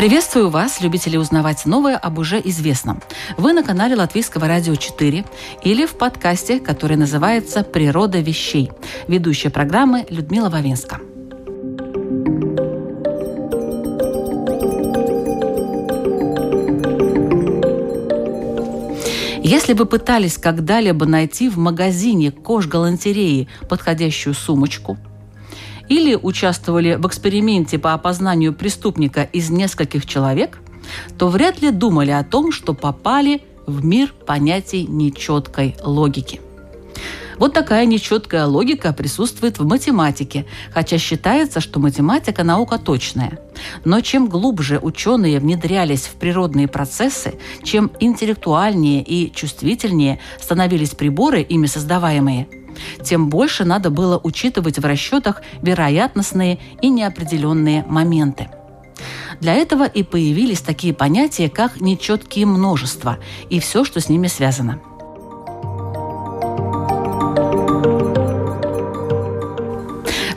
Приветствую вас, любители узнавать новое об уже известном. Вы на канале Латвийского радио 4 или в подкасте, который называется «Природа вещей». Ведущая программы Людмила Вавинска. Если вы пытались когда-либо найти в магазине кож-галантереи подходящую сумочку – или участвовали в эксперименте по опознанию преступника из нескольких человек, то вряд ли думали о том, что попали в мир понятий нечеткой логики. Вот такая нечеткая логика присутствует в математике, хотя считается, что математика – наука точная. Но чем глубже ученые внедрялись в природные процессы, чем интеллектуальнее и чувствительнее становились приборы, ими создаваемые – тем больше надо было учитывать в расчетах вероятностные и неопределенные моменты. Для этого и появились такие понятия, как нечеткие множества и все, что с ними связано.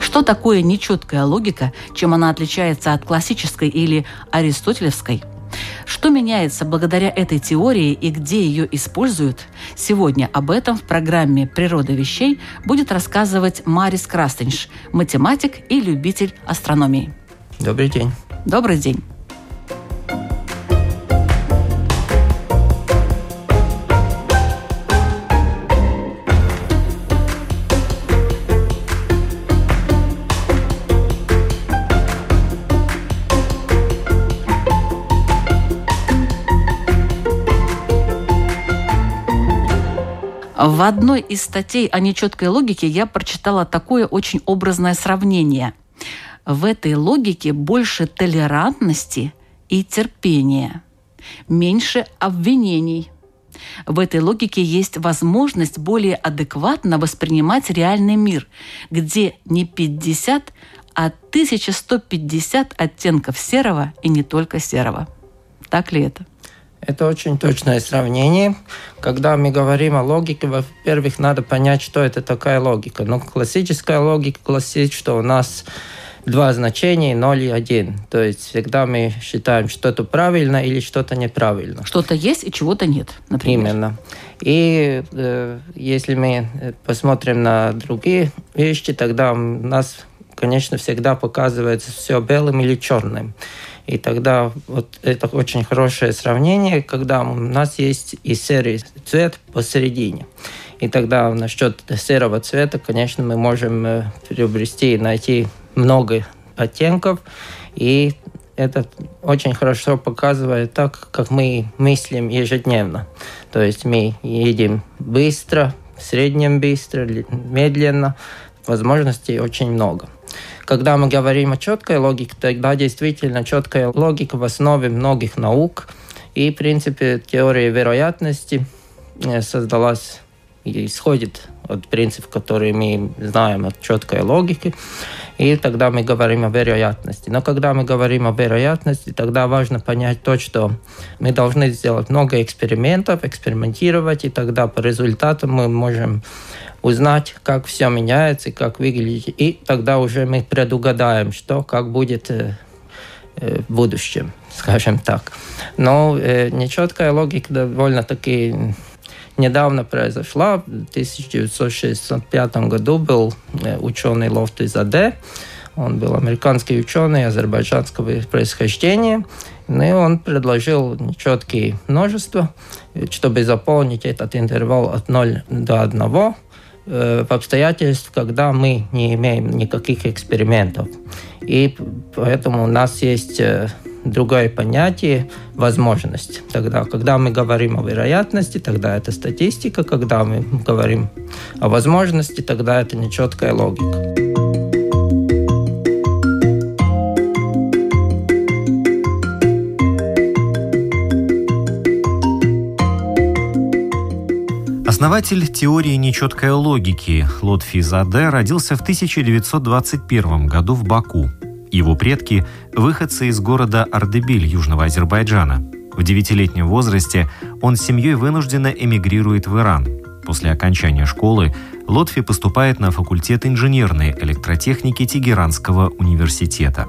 Что такое нечеткая логика, чем она отличается от классической или аристотелевской – что меняется благодаря этой теории и где ее используют? Сегодня об этом в программе «Природа вещей» будет рассказывать Марис Крастенш, математик и любитель астрономии. Добрый день. Добрый день. В одной из статей о нечеткой логике я прочитала такое очень образное сравнение. В этой логике больше толерантности и терпения, меньше обвинений. В этой логике есть возможность более адекватно воспринимать реальный мир, где не 50, а 1150 оттенков серого и не только серого. Так ли это? Это очень точное сравнение. Когда мы говорим о логике, во-первых, надо понять, что это такая логика. Ну, классическая логика гласит, что у нас два значения 0 и 1. То есть всегда мы считаем, что-то правильно или что-то неправильно. Что-то есть и чего-то нет, например. Именно. И э, если мы посмотрим на другие вещи, тогда у нас, конечно, всегда показывается все белым или черным. И тогда вот это очень хорошее сравнение, когда у нас есть и серый цвет посередине. И тогда насчет серого цвета, конечно, мы можем э, приобрести и найти много оттенков. И это очень хорошо показывает так, как мы мыслим ежедневно. То есть мы едем быстро, в среднем быстро, медленно. Возможностей очень много. Когда мы говорим о четкой логике, тогда действительно четкая логика в основе многих наук. И, в принципе, теория вероятности э, создалась и исходит от принципов, которые мы знаем от четкой логики. И тогда мы говорим о вероятности. Но когда мы говорим о вероятности, тогда важно понять то, что мы должны сделать много экспериментов, экспериментировать, и тогда по результатам мы можем узнать, как все меняется, как выглядит, и тогда уже мы предугадаем, что, как будет э, э, в будущем, скажем так. Но э, нечеткая логика довольно-таки недавно произошла. В 1965 году был ученый Лофту Заде, он был американский ученый азербайджанского происхождения, и он предложил нечеткие множества, чтобы заполнить этот интервал от 0 до 1, Э, в обстоятельств, когда мы не имеем никаких экспериментов. И поэтому у нас есть э, другое понятие – возможность. Тогда, когда мы говорим о вероятности, тогда это статистика. Когда мы говорим о возможности, тогда это нечеткая логика. Основатель теории нечеткой логики Лотфи Заде родился в 1921 году в Баку. Его предки – выходцы из города Ардебиль Южного Азербайджана. В девятилетнем возрасте он с семьей вынужденно эмигрирует в Иран. После окончания школы Лотфи поступает на факультет инженерной электротехники Тегеранского университета.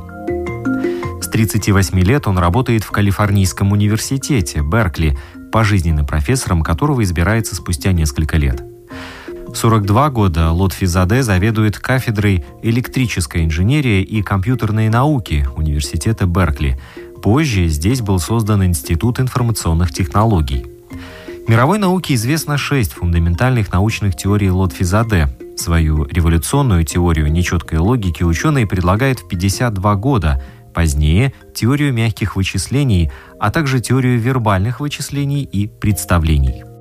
С 38 лет он работает в Калифорнийском университете Беркли, пожизненным профессором которого избирается спустя несколько лет. В 42 года Лотфи Заде заведует кафедрой электрической инженерии и компьютерной науки Университета Беркли. Позже здесь был создан Институт информационных технологий – Мировой науке известно шесть фундаментальных научных теорий Лотфизаде. Свою революционную теорию нечеткой логики ученый предлагает в 52 года, позднее – теорию мягких вычислений, а также теорию вербальных вычислений и представлений –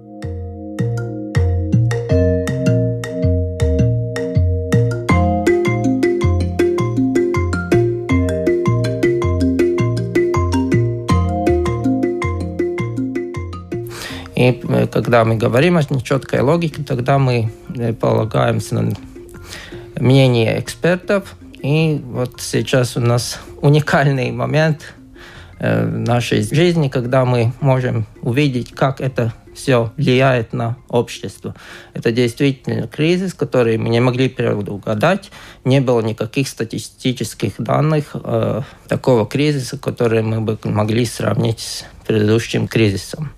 когда мы говорим о нечеткой логике, тогда мы э, полагаемся на мнение экспертов. И вот сейчас у нас уникальный момент э, в нашей жизни, когда мы можем увидеть, как это все влияет на общество. Это действительно кризис, который мы не могли предугадать. Не было никаких статистических данных э, такого кризиса, который мы бы могли сравнить с предыдущим кризисом.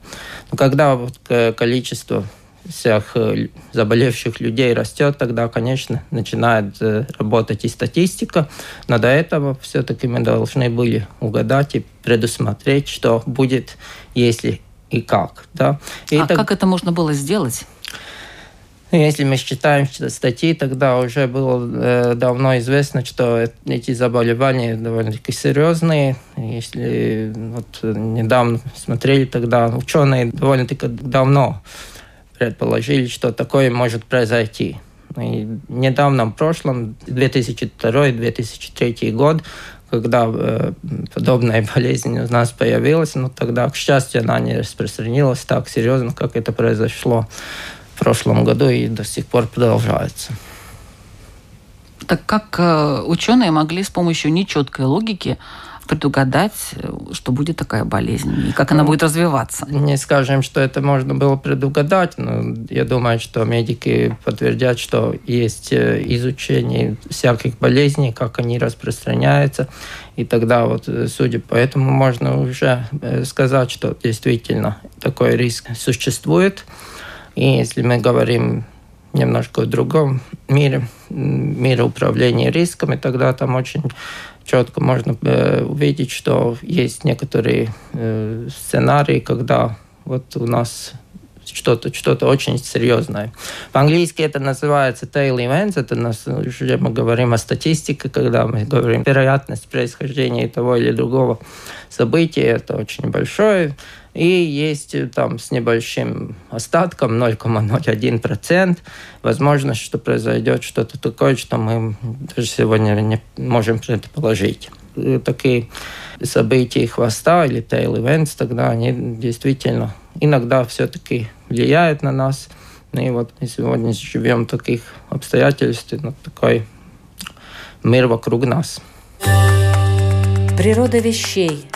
Но когда вот количество всех э, заболевших людей растет, тогда, конечно, начинает э, работать и статистика. Но до этого все-таки мы должны были угадать и предусмотреть, что будет, если и как. Да? И а так... как это можно было сделать? Если мы считаем статьи, тогда уже было э, давно известно, что эти заболевания довольно-таки серьезные. Если вот недавно смотрели, тогда ученые довольно-таки давно предположили, что такое может произойти. И в недавнем прошлом, 2002-2003 год, когда э, подобная болезнь у нас появилась, но тогда, к счастью, она не распространилась так серьезно, как это произошло в прошлом году и до сих пор продолжается. Так как э, ученые могли с помощью нечеткой логики предугадать, что будет такая болезнь и как она ну, будет развиваться? Не скажем, что это можно было предугадать, но я думаю, что медики подтвердят, что есть э, изучение всяких болезней, как они распространяются, и тогда вот, э, судя по этому, можно уже сказать, что действительно такой риск существует. И если мы говорим немножко о другом мире, мире управления рисками, тогда там очень четко можно э, увидеть, что есть некоторые э, сценарии, когда вот у нас что-то что очень серьезное. По-английски это называется tail events, это нас, уже мы говорим о статистике, когда мы говорим вероятность происхождения того или другого события, это очень большое. И есть э, там с небольшим остатком 0,01% возможность, что произойдет что-то такое, что мы даже сегодня не можем предположить. И такие события хвоста или tail events, тогда они действительно иногда все-таки влияют на нас. Ну и вот мы сегодня живем в таких обстоятельствах, на такой мир вокруг нас. Природа вещей –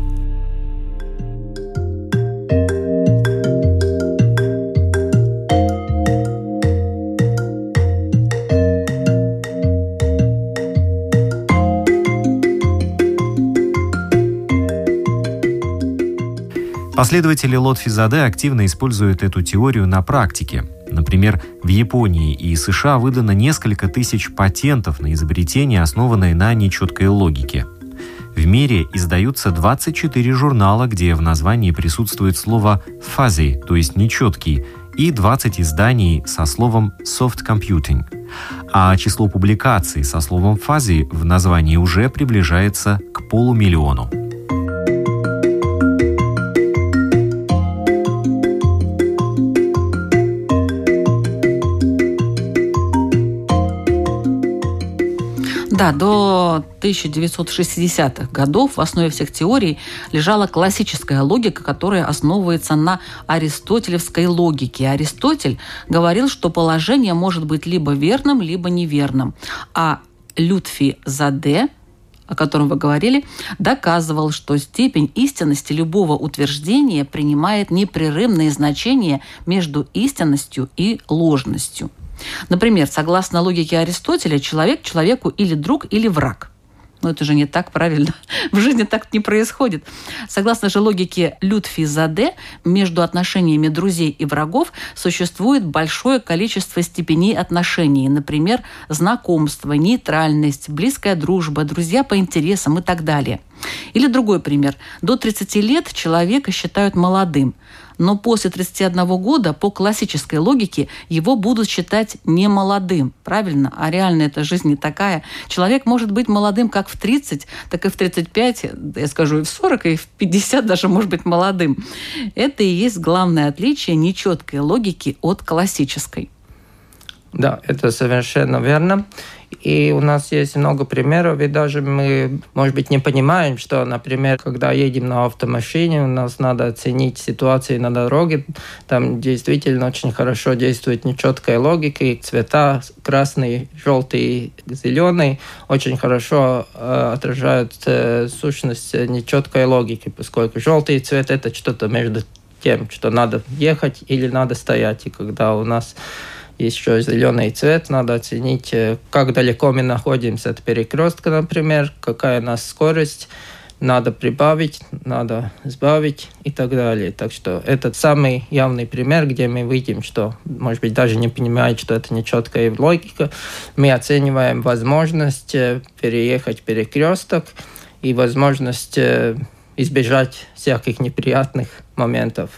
Последователи Лотфизаде активно используют эту теорию на практике. Например, в Японии и США выдано несколько тысяч патентов на изобретения, основанные на нечеткой логике. В мире издаются 24 журнала, где в названии присутствует слово «фази», то есть «нечеткий», и 20 изданий со словом «soft computing». А число публикаций со словом «фази» в названии уже приближается к полумиллиону. Да, до 1960-х годов в основе всех теорий лежала классическая логика, которая основывается на аристотелевской логике. Аристотель говорил, что положение может быть либо верным, либо неверным. А Лютфи Заде о котором вы говорили, доказывал, что степень истинности любого утверждения принимает непрерывное значение между истинностью и ложностью. Например, согласно логике Аристотеля, человек человеку или друг, или враг. Но это же не так правильно. В жизни так не происходит. Согласно же логике Людфи Заде, между отношениями друзей и врагов существует большое количество степеней отношений. Например, знакомство, нейтральность, близкая дружба, друзья по интересам и так далее. Или другой пример. До 30 лет человека считают молодым но после 31 года по классической логике его будут считать не молодым. Правильно? А реально эта жизнь не такая. Человек может быть молодым как в 30, так и в 35, я скажу, и в 40, и в 50 даже может быть молодым. Это и есть главное отличие нечеткой логики от классической. Да, это совершенно верно. И у нас есть много примеров, и даже мы, может быть, не понимаем, что, например, когда едем на автомашине, у нас надо оценить ситуации на дороге, там действительно очень хорошо действует нечеткая логика, и цвета красный, желтый, зеленый очень хорошо э, отражают э, сущность нечеткой логики, поскольку желтый цвет – это что-то между тем, что надо ехать или надо стоять. И когда у нас еще зеленый цвет, надо оценить, э, как далеко мы находимся от перекрестка, например, какая у нас скорость, надо прибавить, надо сбавить и так далее. Так что это самый явный пример, где мы видим, что, может быть, даже не понимает, что это нечеткая логика. Мы оцениваем возможность э, переехать перекресток и возможность э, избежать всяких неприятных моментов.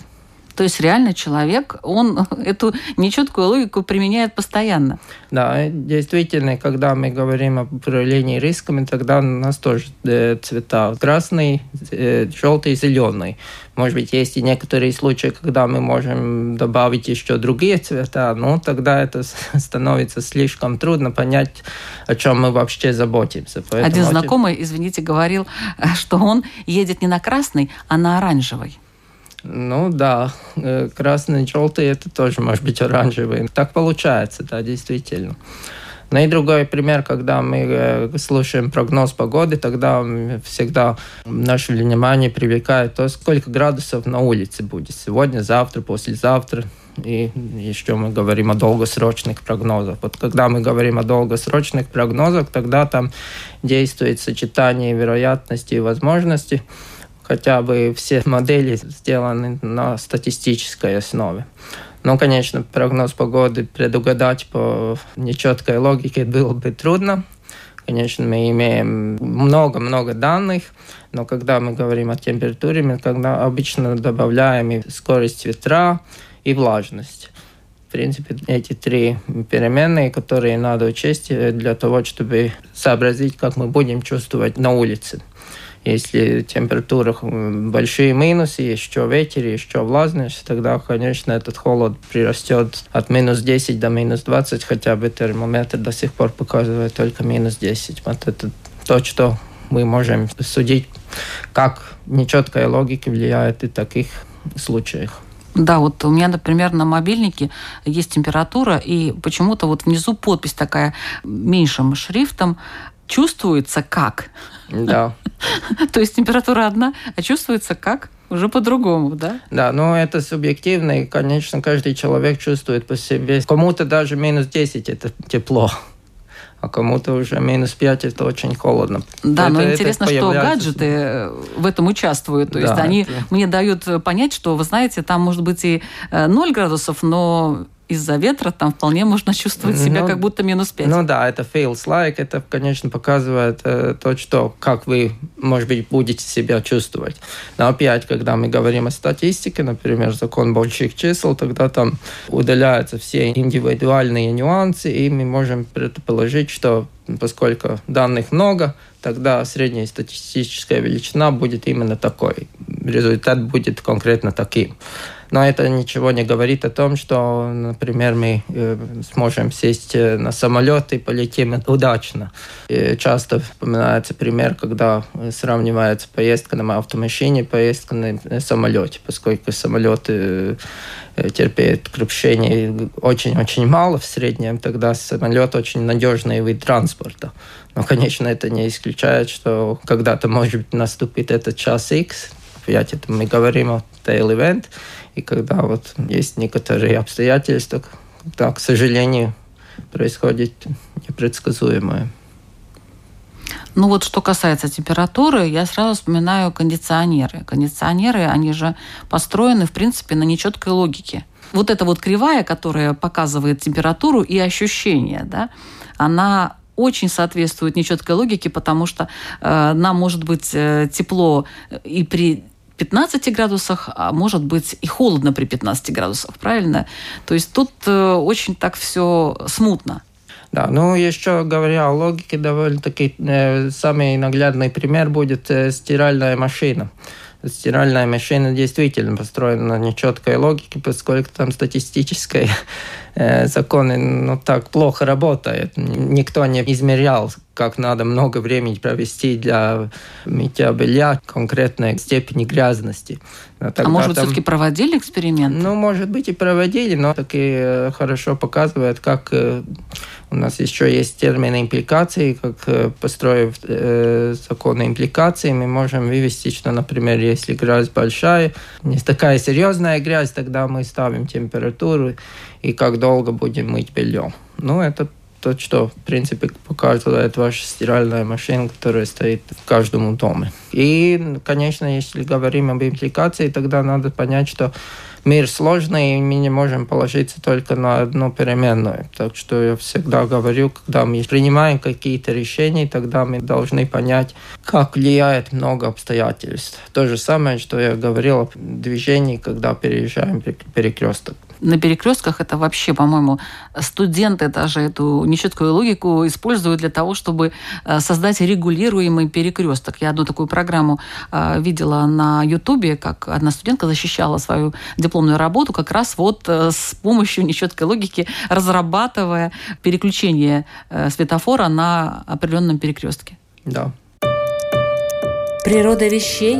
То есть реально человек, он эту нечеткую логику применяет постоянно. Да, действительно, когда мы говорим об управлении рисками, тогда у нас тоже э, цвета красный, э, желтый, зеленый. Может быть, есть и некоторые случаи, когда мы можем добавить еще другие цвета, но тогда это становится слишком трудно понять, о чем мы вообще заботимся. Поэтому Один знакомый, извините, говорил, что он едет не на красный, а на оранжевый. Ну да, э, красный, желтый это тоже может быть оранжевый. Так получается, да, действительно. Ну и другой пример, когда мы э, слушаем прогноз погоды, тогда всегда наше внимание привлекает то, сколько градусов на улице будет сегодня, завтра, послезавтра. И еще мы говорим о долгосрочных прогнозах. Вот когда мы говорим о долгосрочных прогнозах, тогда там действует сочетание вероятности и возможностей хотя бы все модели сделаны на статистической основе. Но, конечно, прогноз погоды предугадать по нечеткой логике было бы трудно. Конечно, мы имеем много-много данных, но когда мы говорим о температуре, мы когда обычно добавляем и скорость ветра, и влажность. В принципе, эти три переменные, которые надо учесть для того, чтобы сообразить, как мы будем чувствовать на улице. Если температура большие минусы, еще ветер, еще влажность, тогда, конечно, этот холод прирастет от минус 10 до минус 20, хотя бы термометр до сих пор показывает только минус 10. Вот это то, что мы можем судить, как нечеткая логика влияет и таких случаях. Да, вот у меня, например, на мобильнике есть температура, и почему-то вот внизу подпись такая меньшим шрифтом чувствуется как. Да. То есть температура одна, а чувствуется как? Уже по-другому, да? Да, но это субъективно, и, конечно, каждый человек чувствует по себе. Кому-то даже минус 10 – это тепло а кому-то уже минус 5 это очень холодно. Да, это, но интересно, что гаджеты э, в этом участвуют. То да, есть они это... мне дают понять, что, вы знаете, там может быть и 0 э, градусов, но из-за ветра там вполне можно чувствовать себя ну, как будто минус 5. Ну да, это feels like, это, конечно, показывает э, то, что, как вы, может быть, будете себя чувствовать. Но опять, когда мы говорим о статистике, например, закон больших чисел, тогда там удаляются все индивидуальные нюансы, и мы можем предположить, что поскольку данных много, тогда средняя статистическая величина будет именно такой. Результат будет конкретно таким. Но это ничего не говорит о том, что, например, мы э, сможем сесть э, на самолет и полетим удачно. И часто вспоминается пример, когда сравнивается поездка на автомашине, поездка на самолете, поскольку самолеты терпит крушение очень-очень мало в среднем, тогда самолет очень надежный вид транспорта. Но, конечно, это не исключает, что когда-то, может быть, наступит этот час X, опять это мы говорим о tail event, и когда вот есть некоторые обстоятельства, когда, к сожалению, происходит непредсказуемое. Ну вот что касается температуры, я сразу вспоминаю кондиционеры. Кондиционеры, они же построены, в принципе, на нечеткой логике. Вот эта вот кривая, которая показывает температуру и ощущения, да, она очень соответствует нечеткой логике, потому что э, нам может быть э, тепло и при 15 градусах, а может быть и холодно при 15 градусах, правильно? То есть тут э, очень так все смутно. Да, ну еще говоря о логике, довольно-таки э, самый наглядный пример будет э, стиральная машина стиральная машина действительно построена на нечеткой логике, поскольку там статистические э, законы ну, так плохо работают. Никто не измерял, как надо много времени провести для мытья белья конкретной степени грязности. а может, там, все-таки проводили эксперимент? Ну, может быть, и проводили, но таки э, хорошо показывает, как э, у нас еще есть термины импликации, как э, построив э, законы импликации, мы можем вывести, что, например, если грязь большая, не такая серьезная грязь, тогда мы ставим температуру и как долго будем мыть белье. Ну, это то, что, в принципе, показывает ваша стиральная машина, которая стоит в каждом доме. И, конечно, если говорим об импликации, тогда надо понять, что мир сложный, и мы не можем положиться только на одну переменную. Так что я всегда говорю, когда мы принимаем какие-то решения, тогда мы должны понять, как влияет много обстоятельств. То же самое, что я говорил о движении, когда переезжаем перекресток на перекрестках это вообще, по-моему, студенты даже эту нечеткую логику используют для того, чтобы э, создать регулируемый перекресток. Я одну такую программу э, видела на Ютубе, как одна студентка защищала свою дипломную работу как раз вот э, с помощью нечеткой логики, разрабатывая переключение светофора на определенном перекрестке. Да. Природа вещей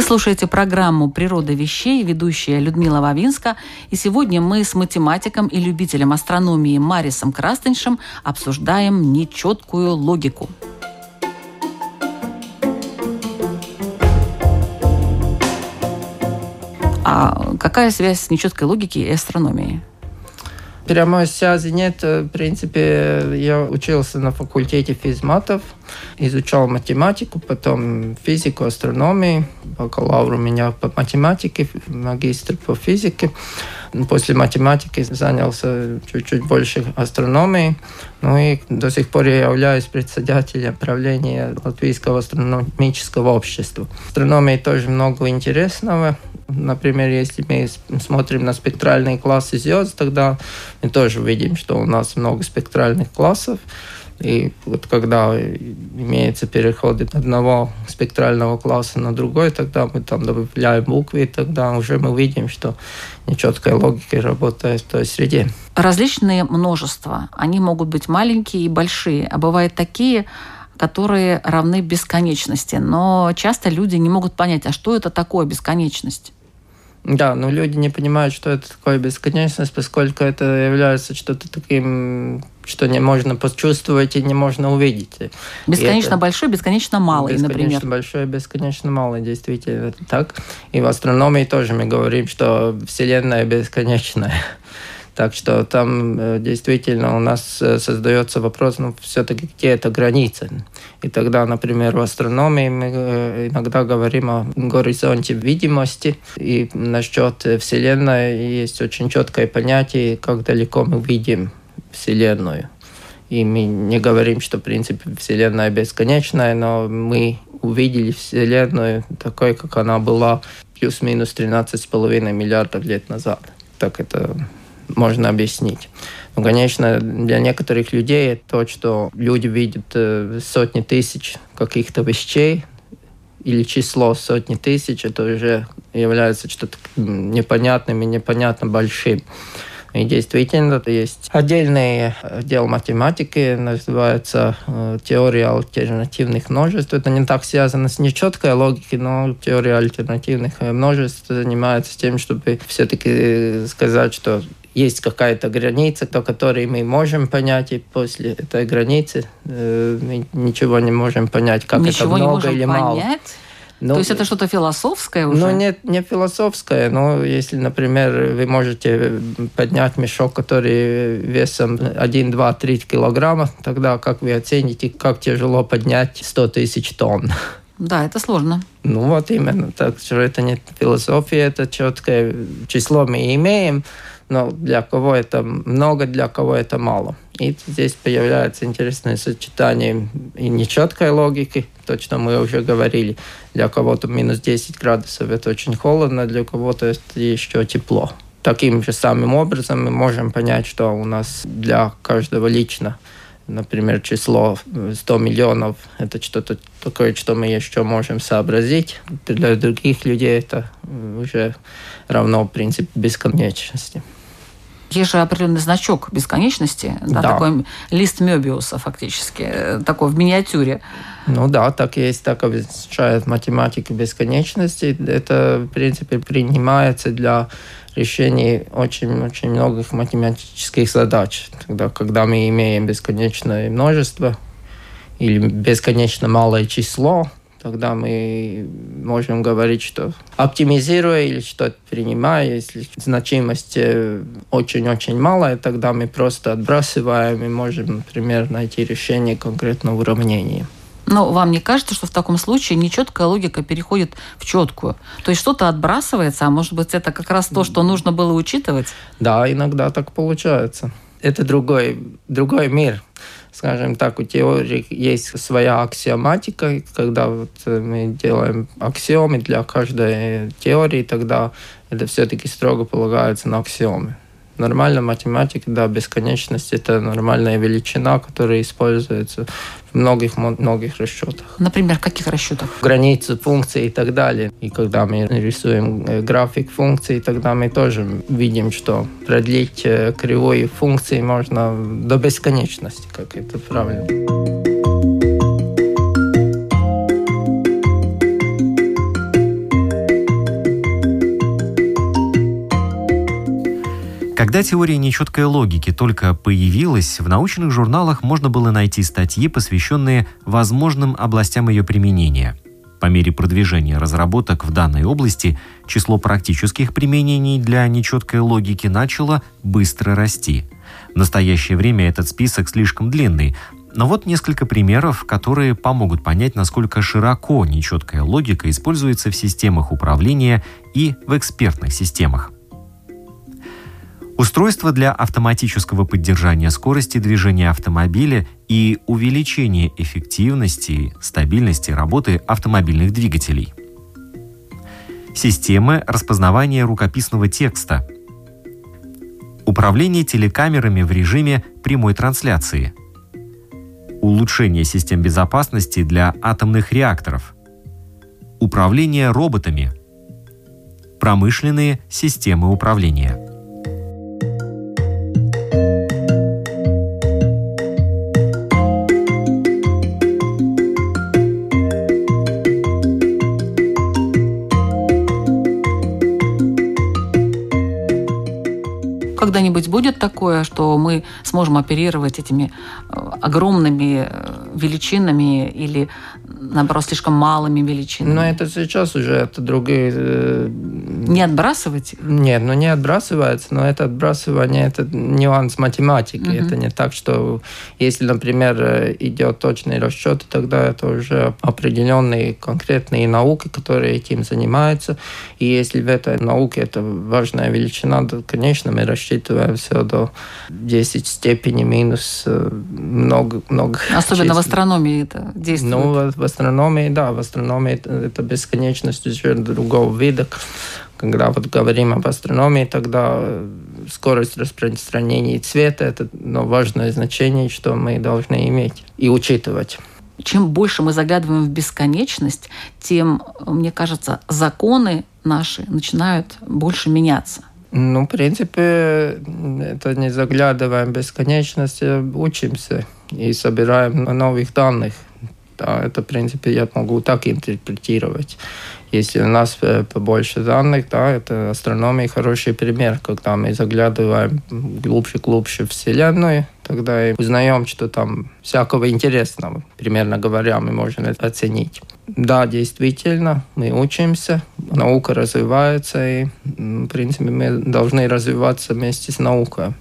Вы слушаете программу «Природа вещей», ведущая Людмила Вавинска. И сегодня мы с математиком и любителем астрономии Марисом Крастеншем обсуждаем нечеткую логику – А какая связь с нечеткой логики и астрономией? Прямой связи нет. В принципе, я учился на факультете физматов, изучал математику, потом физику, астрономию. Бакалавр у меня по математике, магистр по физике. После математики занялся чуть-чуть больше астрономией. Ну и до сих пор я являюсь председателем правления Латвийского астрономического общества. В астрономии тоже много интересного. Например, если мы смотрим на спектральные классы звезд, тогда мы тоже видим, что у нас много спектральных классов. И вот когда имеется переход одного спектрального класса на другой, тогда мы там добавляем буквы, и тогда уже мы видим, что нечеткая логика работает в той среде. Различные множества, они могут быть маленькие и большие, а бывают такие, которые равны бесконечности. Но часто люди не могут понять, а что это такое бесконечность? Да, но люди не понимают, что это такое бесконечность, поскольку это является что-то таким, что не можно почувствовать и не можно увидеть. Бесконечно это... большой, бесконечно малый, бесконечно например. Бесконечно большой, бесконечно малый, действительно, это так. И в астрономии тоже мы говорим, что Вселенная бесконечная. Так что там э, действительно у нас э, создается вопрос, ну, все-таки где эта граница? И тогда, например, в астрономии мы э, иногда говорим о горизонте видимости, и насчет Вселенной есть очень четкое понятие, как далеко мы видим Вселенную. И мы не говорим, что, в принципе, Вселенная бесконечная, но мы увидели Вселенную такой, как она была плюс-минус 13,5 миллиардов лет назад. Так это можно объяснить. Ну, конечно, для некоторых людей то, что люди видят э, сотни тысяч каких-то вещей или число сотни тысяч, это уже является что-то непонятным и непонятно большим. И действительно, есть отдельный отдел математики, называется э, теория альтернативных множеств. Это не так связано с нечеткой логикой, но теория альтернативных э, множеств занимается тем, чтобы все-таки сказать, что есть какая-то граница, до которой мы можем понять, и после этой границы э, мы ничего не можем понять, как ничего это много или понять? мало. Ну, То есть это что-то философское уже? Ну, нет, не философское, но если, например, вы можете поднять мешок, который весом 1, 2, 3 килограмма, тогда как вы оцените, как тяжело поднять 100 тысяч тонн? Да, это сложно. Ну вот именно, так что это не философия, это четкое число мы имеем, но для кого это много, для кого это мало. И здесь появляется интересное сочетание и нечеткой логики, то, что мы уже говорили. Для кого-то минус 10 градусов это очень холодно, для кого-то это еще тепло. Таким же самым образом мы можем понять, что у нас для каждого лично например, число 100 миллионов – это что-то такое, что мы еще можем сообразить. Для других людей это уже равно, в принципе, бесконечности. Есть же определенный значок бесконечности, да, Да. такой лист Мёбиуса фактически, э, такой в миниатюре. Ну да, так есть, так обозначает математика бесконечности. Это, в принципе, принимается для решения очень-очень многих математических задач. Тогда, когда мы имеем бесконечное множество или бесконечно малое число, тогда мы можем говорить, что оптимизируя или что-то принимая, если значимость э, очень-очень малая, тогда мы просто отбрасываем и можем, например, найти решение конкретного уравнения. Но вам не кажется, что в таком случае нечеткая логика переходит в четкую? То есть что-то отбрасывается, а может быть это как раз то, что нужно было учитывать? Да, иногда так получается. Это другой, другой мир. Скажем так, у теории есть своя аксиоматика. Когда вот мы делаем аксиомы для каждой теории, тогда это все-таки строго полагается на аксиомы. Нормальная математика, да, бесконечность – это нормальная величина, которая используется в многих-многих расчетах. Например, в каких расчетах? границы функций и так далее. И когда мы рисуем э, график функций, тогда мы тоже видим, что продлить э, кривой функции можно до бесконечности, как это правильно. Когда теория нечеткой логики только появилась, в научных журналах можно было найти статьи, посвященные возможным областям ее применения. По мере продвижения разработок в данной области число практических применений для нечеткой логики начало быстро расти. В настоящее время этот список слишком длинный, но вот несколько примеров, которые помогут понять, насколько широко нечеткая логика используется в системах управления и в экспертных системах. Устройство для автоматического поддержания скорости движения автомобиля и увеличения эффективности стабильности работы автомобильных двигателей. Системы распознавания рукописного текста. Управление телекамерами в режиме прямой трансляции. Улучшение систем безопасности для атомных реакторов. Управление роботами. Промышленные системы управления. Когда-нибудь будет такое, что мы сможем оперировать этими э, огромными э, величинами или, наоборот, слишком малыми величинами? Но это сейчас уже это другие... Э, не отбрасывать? Нет, ну не отбрасывается, но это отбрасывание, это нюанс математики. Угу. Это не так, что если, например, идет точный расчет, тогда это уже определенные конкретные науки, которые этим занимаются. И если в этой науке это важная величина, то, конечно, мы рассчитываем все до 10 степени минус э, много, много. Особенно чисел. в астрономии это действует. Ну, в астрономии, да, в астрономии это, это бесконечность уже другого вида. Когда вот говорим об астрономии, тогда э, скорость распространения цвета – это ну, важное значение, что мы должны иметь и учитывать чем больше мы заглядываем в бесконечность, тем, мне кажется, законы наши начинают больше меняться. Ну, в принципе, это не заглядываем в бесконечность, учимся и собираем новых данных. Да, это, в принципе, я могу так интерпретировать. Если у нас э, побольше данных, да, это астрономия хороший пример, когда мы заглядываем глубже-глубже в Вселенную, тогда и узнаем, что там всякого интересного, примерно говоря, мы можем это оценить. Да, действительно, мы учимся, наука развивается, и, в принципе, мы должны развиваться вместе с наукой.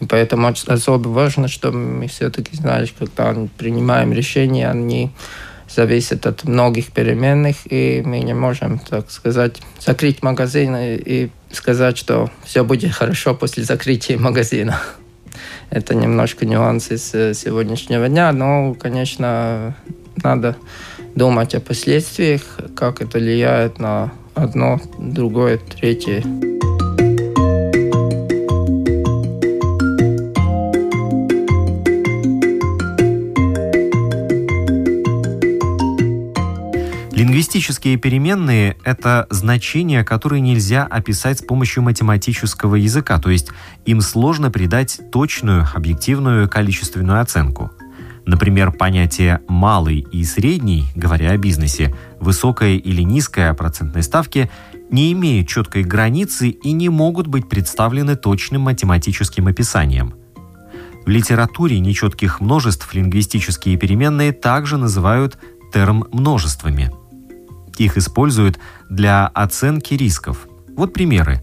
И поэтому особо важно, что мы все-таки, знаешь, когда принимаем решения, они зависит от многих переменных, и мы не можем, так сказать, закрыть магазин и сказать, что все будет хорошо после закрытия магазина. Это немножко нюансы с сегодняшнего дня, но, конечно, надо думать о последствиях, как это влияет на одно, другое, третье. Лингвистические переменные — это значения, которые нельзя описать с помощью математического языка, то есть им сложно придать точную, объективную количественную оценку. Например, понятие «малый» и «средний», говоря о бизнесе, высокая или низкая процентной ставки не имеют четкой границы и не могут быть представлены точным математическим описанием. В литературе нечетких множеств лингвистические переменные также называют терм-множествами – их используют для оценки рисков. Вот примеры.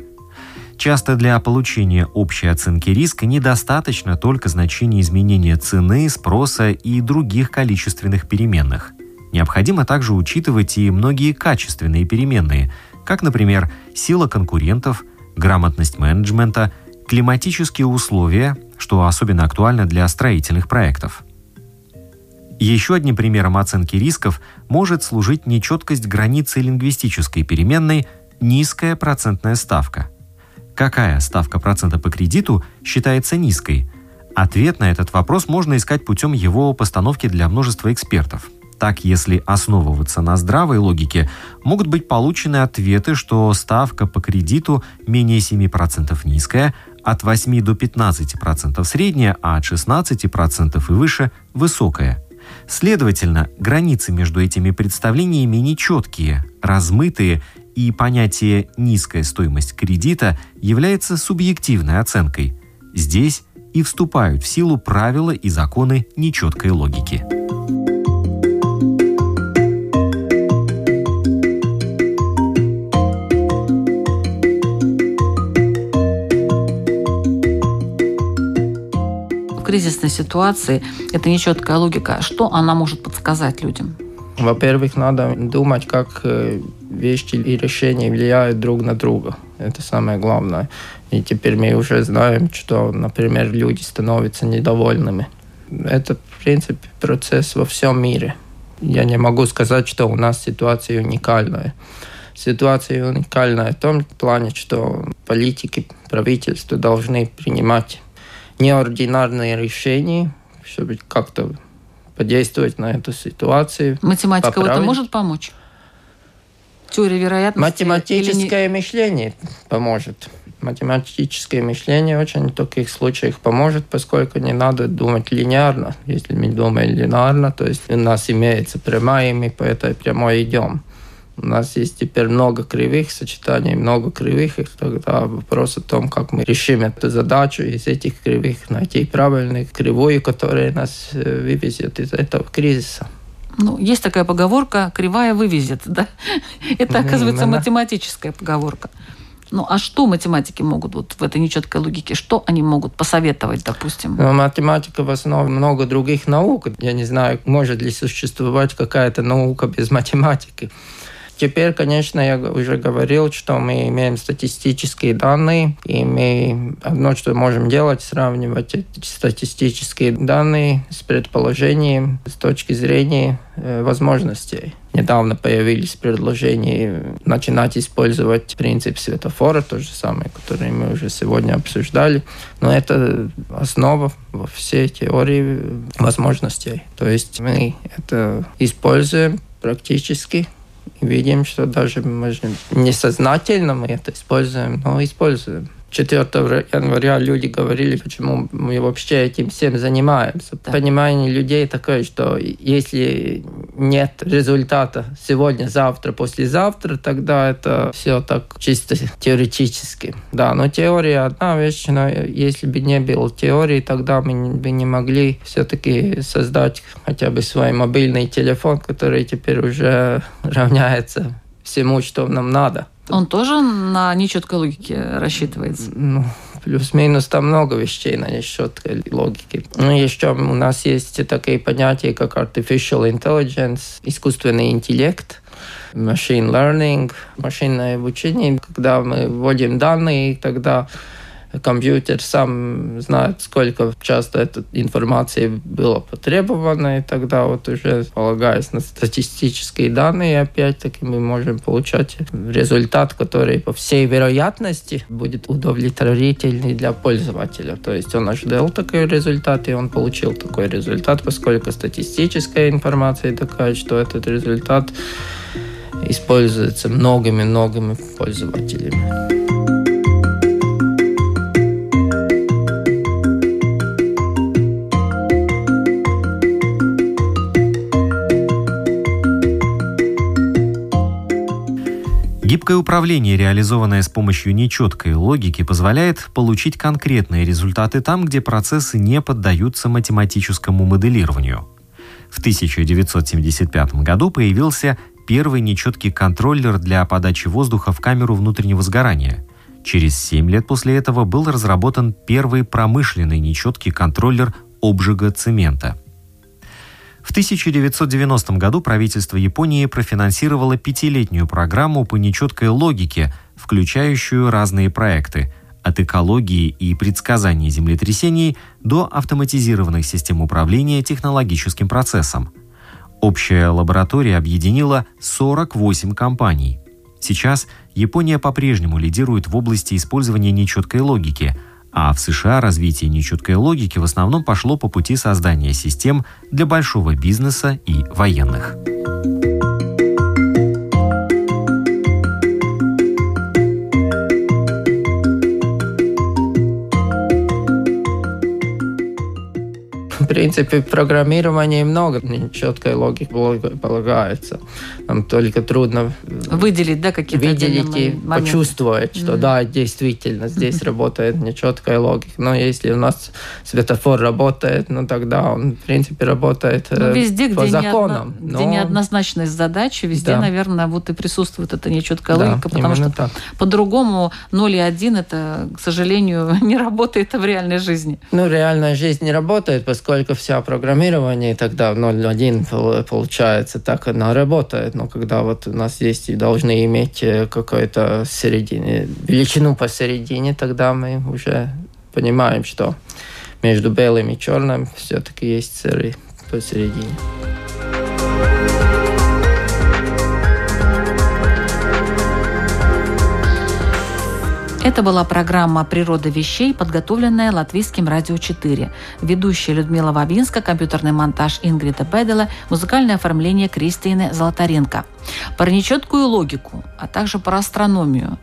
Часто для получения общей оценки риска недостаточно только значения изменения цены, спроса и других количественных переменных. Необходимо также учитывать и многие качественные переменные, как, например, сила конкурентов, грамотность менеджмента, климатические условия, что особенно актуально для строительных проектов – еще одним примером оценки рисков может служить нечеткость границы лингвистической переменной «низкая процентная ставка». Какая ставка процента по кредиту считается низкой? Ответ на этот вопрос можно искать путем его постановки для множества экспертов. Так, если основываться на здравой логике, могут быть получены ответы, что ставка по кредиту менее 7% низкая, от 8 до 15% средняя, а от 16% и выше – высокая – Следовательно, границы между этими представлениями нечеткие, размытые, и понятие «низкая стоимость кредита» является субъективной оценкой. Здесь и вступают в силу правила и законы нечеткой логики. Кризисной ситуации, это нечеткая логика, что она может подсказать людям? Во-первых, надо думать, как э, вещи и решения влияют друг на друга. Это самое главное. И теперь мы уже знаем, что, например, люди становятся недовольными. Это, в принципе, процесс во всем мире. Я не могу сказать, что у нас ситуация уникальная. Ситуация уникальная в том плане, что политики, правительства должны принимать неординарные решения, чтобы как-то подействовать на эту ситуацию. Математика поправить. в этом может помочь? Теория вероятности? Математическое не... мышление поможет. Математическое мышление очень в таких случаях поможет, поскольку не надо думать линейно. Если мы думаем линейно, то есть у нас имеется прямая, и мы по этой прямой идем. У нас есть теперь много кривых сочетаний, много кривых, и тогда вопрос о том, как мы решим эту задачу из этих кривых, найти правильную кривую, которая нас э, вывезет из этого кризиса. Ну, есть такая поговорка «кривая вывезет», да? Это, оказывается, математическая поговорка. Ну, а что математики могут вот в этой нечеткой логике? Что они могут посоветовать, допустим? Ну, математика в основе много других наук. Я не знаю, может ли существовать какая-то наука без математики. Теперь, конечно, я уже говорил, что мы имеем статистические данные, и мы одно, что можем делать, сравнивать эти статистические данные с предположением с точки зрения э, возможностей. Недавно появились предложения начинать использовать принцип светофора, то же самое, который мы уже сегодня обсуждали. Но это основа во всей теории возможностей. То есть мы это используем практически видим, что даже может, несознательно мы это используем, но используем. 4 января люди говорили, почему мы вообще этим всем занимаемся. Да. Понимание людей такое, что если нет результата сегодня, завтра, послезавтра, тогда это все так чисто теоретически. Да, но теория одна вещь, но если бы не было теории, тогда мы бы не могли все-таки создать хотя бы свой мобильный телефон, который теперь уже равняется всему, что нам надо. Он тоже на нечеткой логике рассчитывается? Ну, плюс-минус там много вещей на нечеткой логике. Ну, еще у нас есть такие понятия, как artificial intelligence, искусственный интеллект, machine learning, машинное обучение, когда мы вводим данные, тогда компьютер сам знает, сколько часто этой информации было потребовано, и тогда вот уже полагаясь на статистические данные, опять-таки мы можем получать результат, который по всей вероятности будет удовлетворительный для пользователя. То есть он ожидал такой результат, и он получил такой результат, поскольку статистическая информация такая, что этот результат используется многими-многими пользователями. Гибкое управление, реализованное с помощью нечеткой логики, позволяет получить конкретные результаты там, где процессы не поддаются математическому моделированию. В 1975 году появился первый нечеткий контроллер для подачи воздуха в камеру внутреннего сгорания. Через 7 лет после этого был разработан первый промышленный нечеткий контроллер обжига цемента – в 1990 году правительство Японии профинансировало пятилетнюю программу по нечеткой логике, включающую разные проекты от экологии и предсказания землетрясений до автоматизированных систем управления технологическим процессом. Общая лаборатория объединила 48 компаний. Сейчас Япония по-прежнему лидирует в области использования нечеткой логики – а в США развитие нечеткой логики в основном пошло по пути создания систем для большого бизнеса и военных. Принципе, в программировании много четкой логики полагается. Нам только трудно выделить, да, какие-то выделить и моменты. почувствовать, что mm-hmm. да, действительно, здесь работает нечеткая логика. Но если у нас светофор работает, ну тогда он, в принципе, работает ну, э, везде, по где законам. Неодно, но... Где неоднозначность задачи, везде, да. наверное, вот и присутствует эта нечеткая да, логика, потому что так. по-другому 0 и 1 это, к сожалению, не работает в реальной жизни. Ну, реальная жизнь не работает, поскольку только вся программирование, тогда 0.1 получается, так она работает. Но когда вот у нас есть и должны иметь э, какую-то середине, величину посередине, тогда мы уже понимаем, что между белым и черным все-таки есть сыры посередине. Это была программа «Природа вещей», подготовленная Латвийским радио 4. Ведущая Людмила Вавинска, компьютерный монтаж Ингрида Бедела, музыкальное оформление Кристины Золотаренко. Про нечеткую логику, а также про астрономию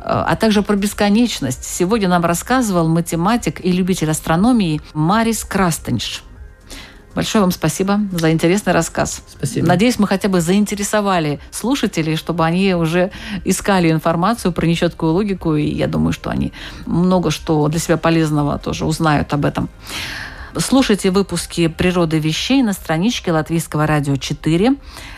а также про бесконечность. Сегодня нам рассказывал математик и любитель астрономии Марис Крастенш. Большое вам спасибо за интересный рассказ. Спасибо. Надеюсь, мы хотя бы заинтересовали слушателей, чтобы они уже искали информацию про нечеткую логику, и я думаю, что они много что для себя полезного тоже узнают об этом. Слушайте выпуски «Природы вещей» на страничке Латвийского радио 4,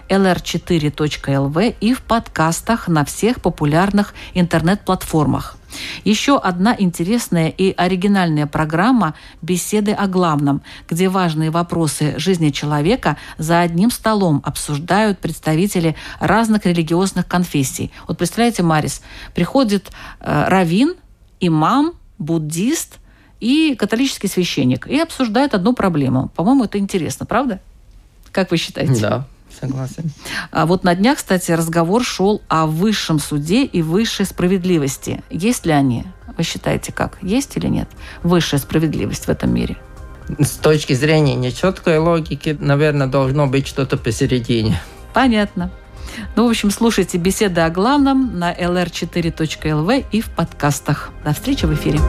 lr4.lv и в подкастах на всех популярных интернет-платформах. Еще одна интересная и оригинальная программа «Беседы о главном», где важные вопросы жизни человека за одним столом обсуждают представители разных религиозных конфессий. Вот представляете, Марис, приходит э, раввин, имам, буддист – и католический священник, и обсуждают одну проблему. По-моему, это интересно, правда? Как вы считаете? Да, согласен. А вот на днях, кстати, разговор шел о высшем суде и высшей справедливости. Есть ли они? Вы считаете, как? Есть или нет? Высшая справедливость в этом мире? С точки зрения нечеткой логики, наверное, должно быть что-то посередине. Понятно. Ну, в общем, слушайте беседы о главном на lr4.lv и в подкастах. До встречи в эфире.